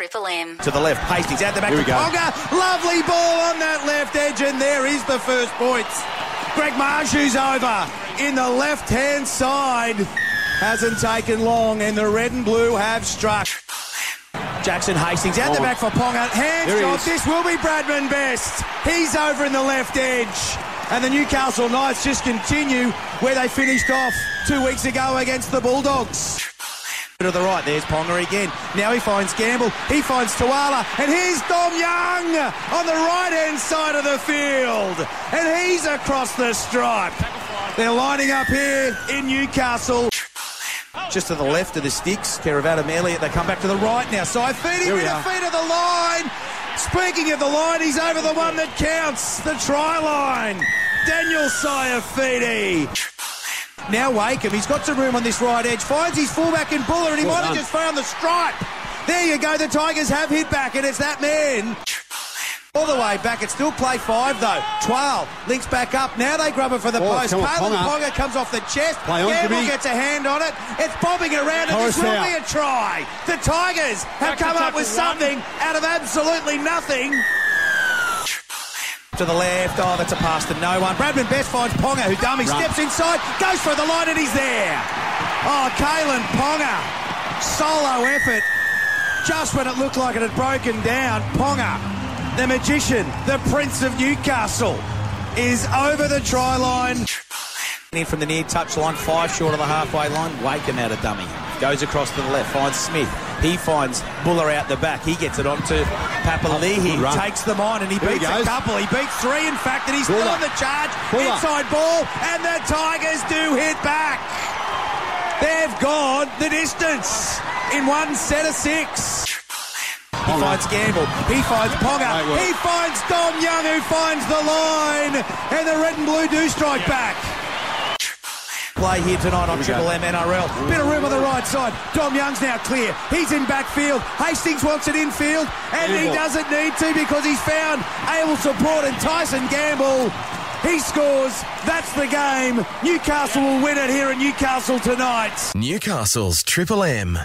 Triple M. To the left, Hastings out the back Here to we go. Ponga. Lovely ball on that left edge, and there is the first points. Greg Marsh Marzhew's over in the left hand side. Hasn't taken long, and the red and blue have struck. Jackson Hastings out the Oh. back for Ponga. Hands Here off. This will be Bradman Best. He's over in the left edge. And the Newcastle Knights just continue where they finished off two weeks ago against the Bulldogs. To the right, there's Ponga again. Now he finds Gamble, he finds Tuala, and here's Dom Young on the right hand side of the field. And he's across the stripe. They're lining up here in Newcastle. Just to the left of the sticks, Adam Elliott. They come back to the right now. Saifiti we with the are. feet of the line. Speaking of the line, he's over the one that counts, the try line. Daniel Saifiti. Now Wakeham, he's got some room on this right edge, finds his fullback in Bula, and he Well might have just found the stripe. There you go, the Tigers have hit back, and it's that man. All the way back, it's still play five though. Twelve links back up. Now they grub it for the Oh, post. come Kalyn Ponga. Ponga comes off the chest. Play on, Gamble gets a hand on it. It's bobbing around, and Torres this will out. be a try. The Tigers have come up with something out of absolutely nothing. To the left, oh, that's a pass to no one. Bradman Best finds Ponga, who dummy Run. steps inside, goes for the line, and he's there. Oh, Kalyn Ponga, solo effort. Just when it looked like it had broken down, Ponga, the magician, the Prince of Newcastle, is over the try line. In from the near touch line, five short of the halfway line. Wakeham out of dummy. Goes across to the left, finds Smith. He finds Bula out the back. He gets it onto Papali'i. Good run. Takes them on and he Here he beats a couple. He beats three, in fact, and he's still on the charge. Bula. Inside ball, and the Tigers do hit back. They've gone the distance in one set of six. He Ponga. finds Gamble. He finds Ponga. He finds Dom Young, who finds the line. And the red and blue do strike back. Play here tonight on Here Triple go. M NRL. Bit of room on the right side. Dom Young's now clear. He's in backfield. Hastings wants it infield, and he doesn't need to because he's found able support and Tyson Gamble. He scores. That's the game. Newcastle will win it here in Newcastle tonight. Newcastle's Triple M.